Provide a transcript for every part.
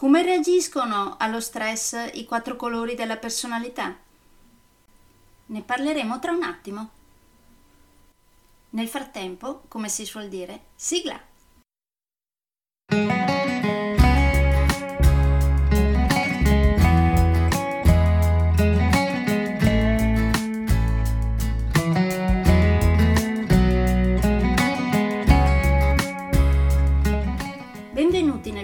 Come reagiscono allo stress i quattro colori della personalità? Ne parleremo tra un attimo. Nel frattempo, come si suol dire, sigla!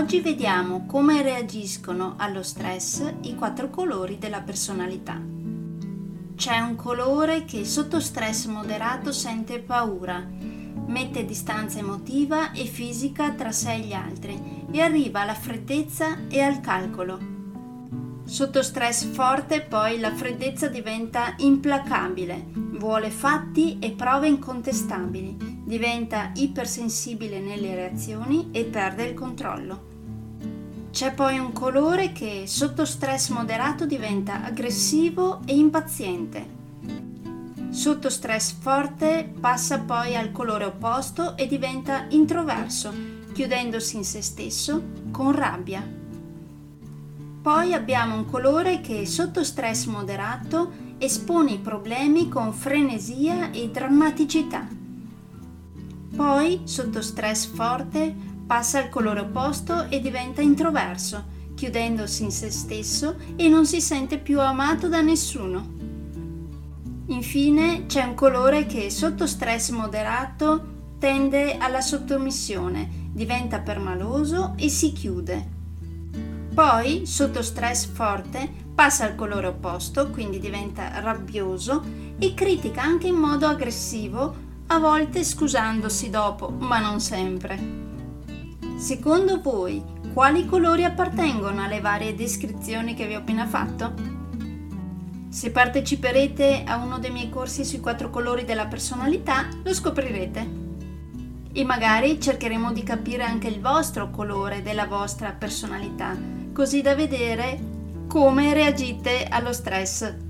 Oggi vediamo come reagiscono allo stress i quattro colori della personalità. C'è un colore che sotto stress moderato sente paura, mette distanza emotiva e fisica tra sé e gli altri e arriva alla freddezza e al calcolo. Sotto stress forte poi la freddezza diventa implacabile, vuole fatti e prove incontestabili, diventa ipersensibile nelle reazioni e perde il controllo. C'è poi un colore che sotto stress moderato diventa aggressivo e impaziente. Sotto stress forte passa poi al colore opposto e diventa introverso, chiudendosi in se stesso con rabbia. Poi abbiamo un colore che sotto stress moderato espone i problemi con frenesia e drammaticità. Poi, sotto stress forte, passa al colore opposto e diventa introverso, chiudendosi in se stesso e non si sente più amato da nessuno. Infine c'è un colore che sotto stress moderato tende alla sottomissione, diventa permaloso e si chiude. Poi, sotto stress forte, passa al colore opposto, quindi diventa rabbioso e critica anche in modo aggressivo, a volte scusandosi dopo, ma non sempre. Secondo voi, quali colori appartengono alle varie descrizioni che vi ho appena fatto? Se parteciperete a uno dei miei corsi sui quattro colori della personalità, lo scoprirete. E magari cercheremo di capire anche il vostro colore della vostra personalità, così da vedere come reagite allo stress.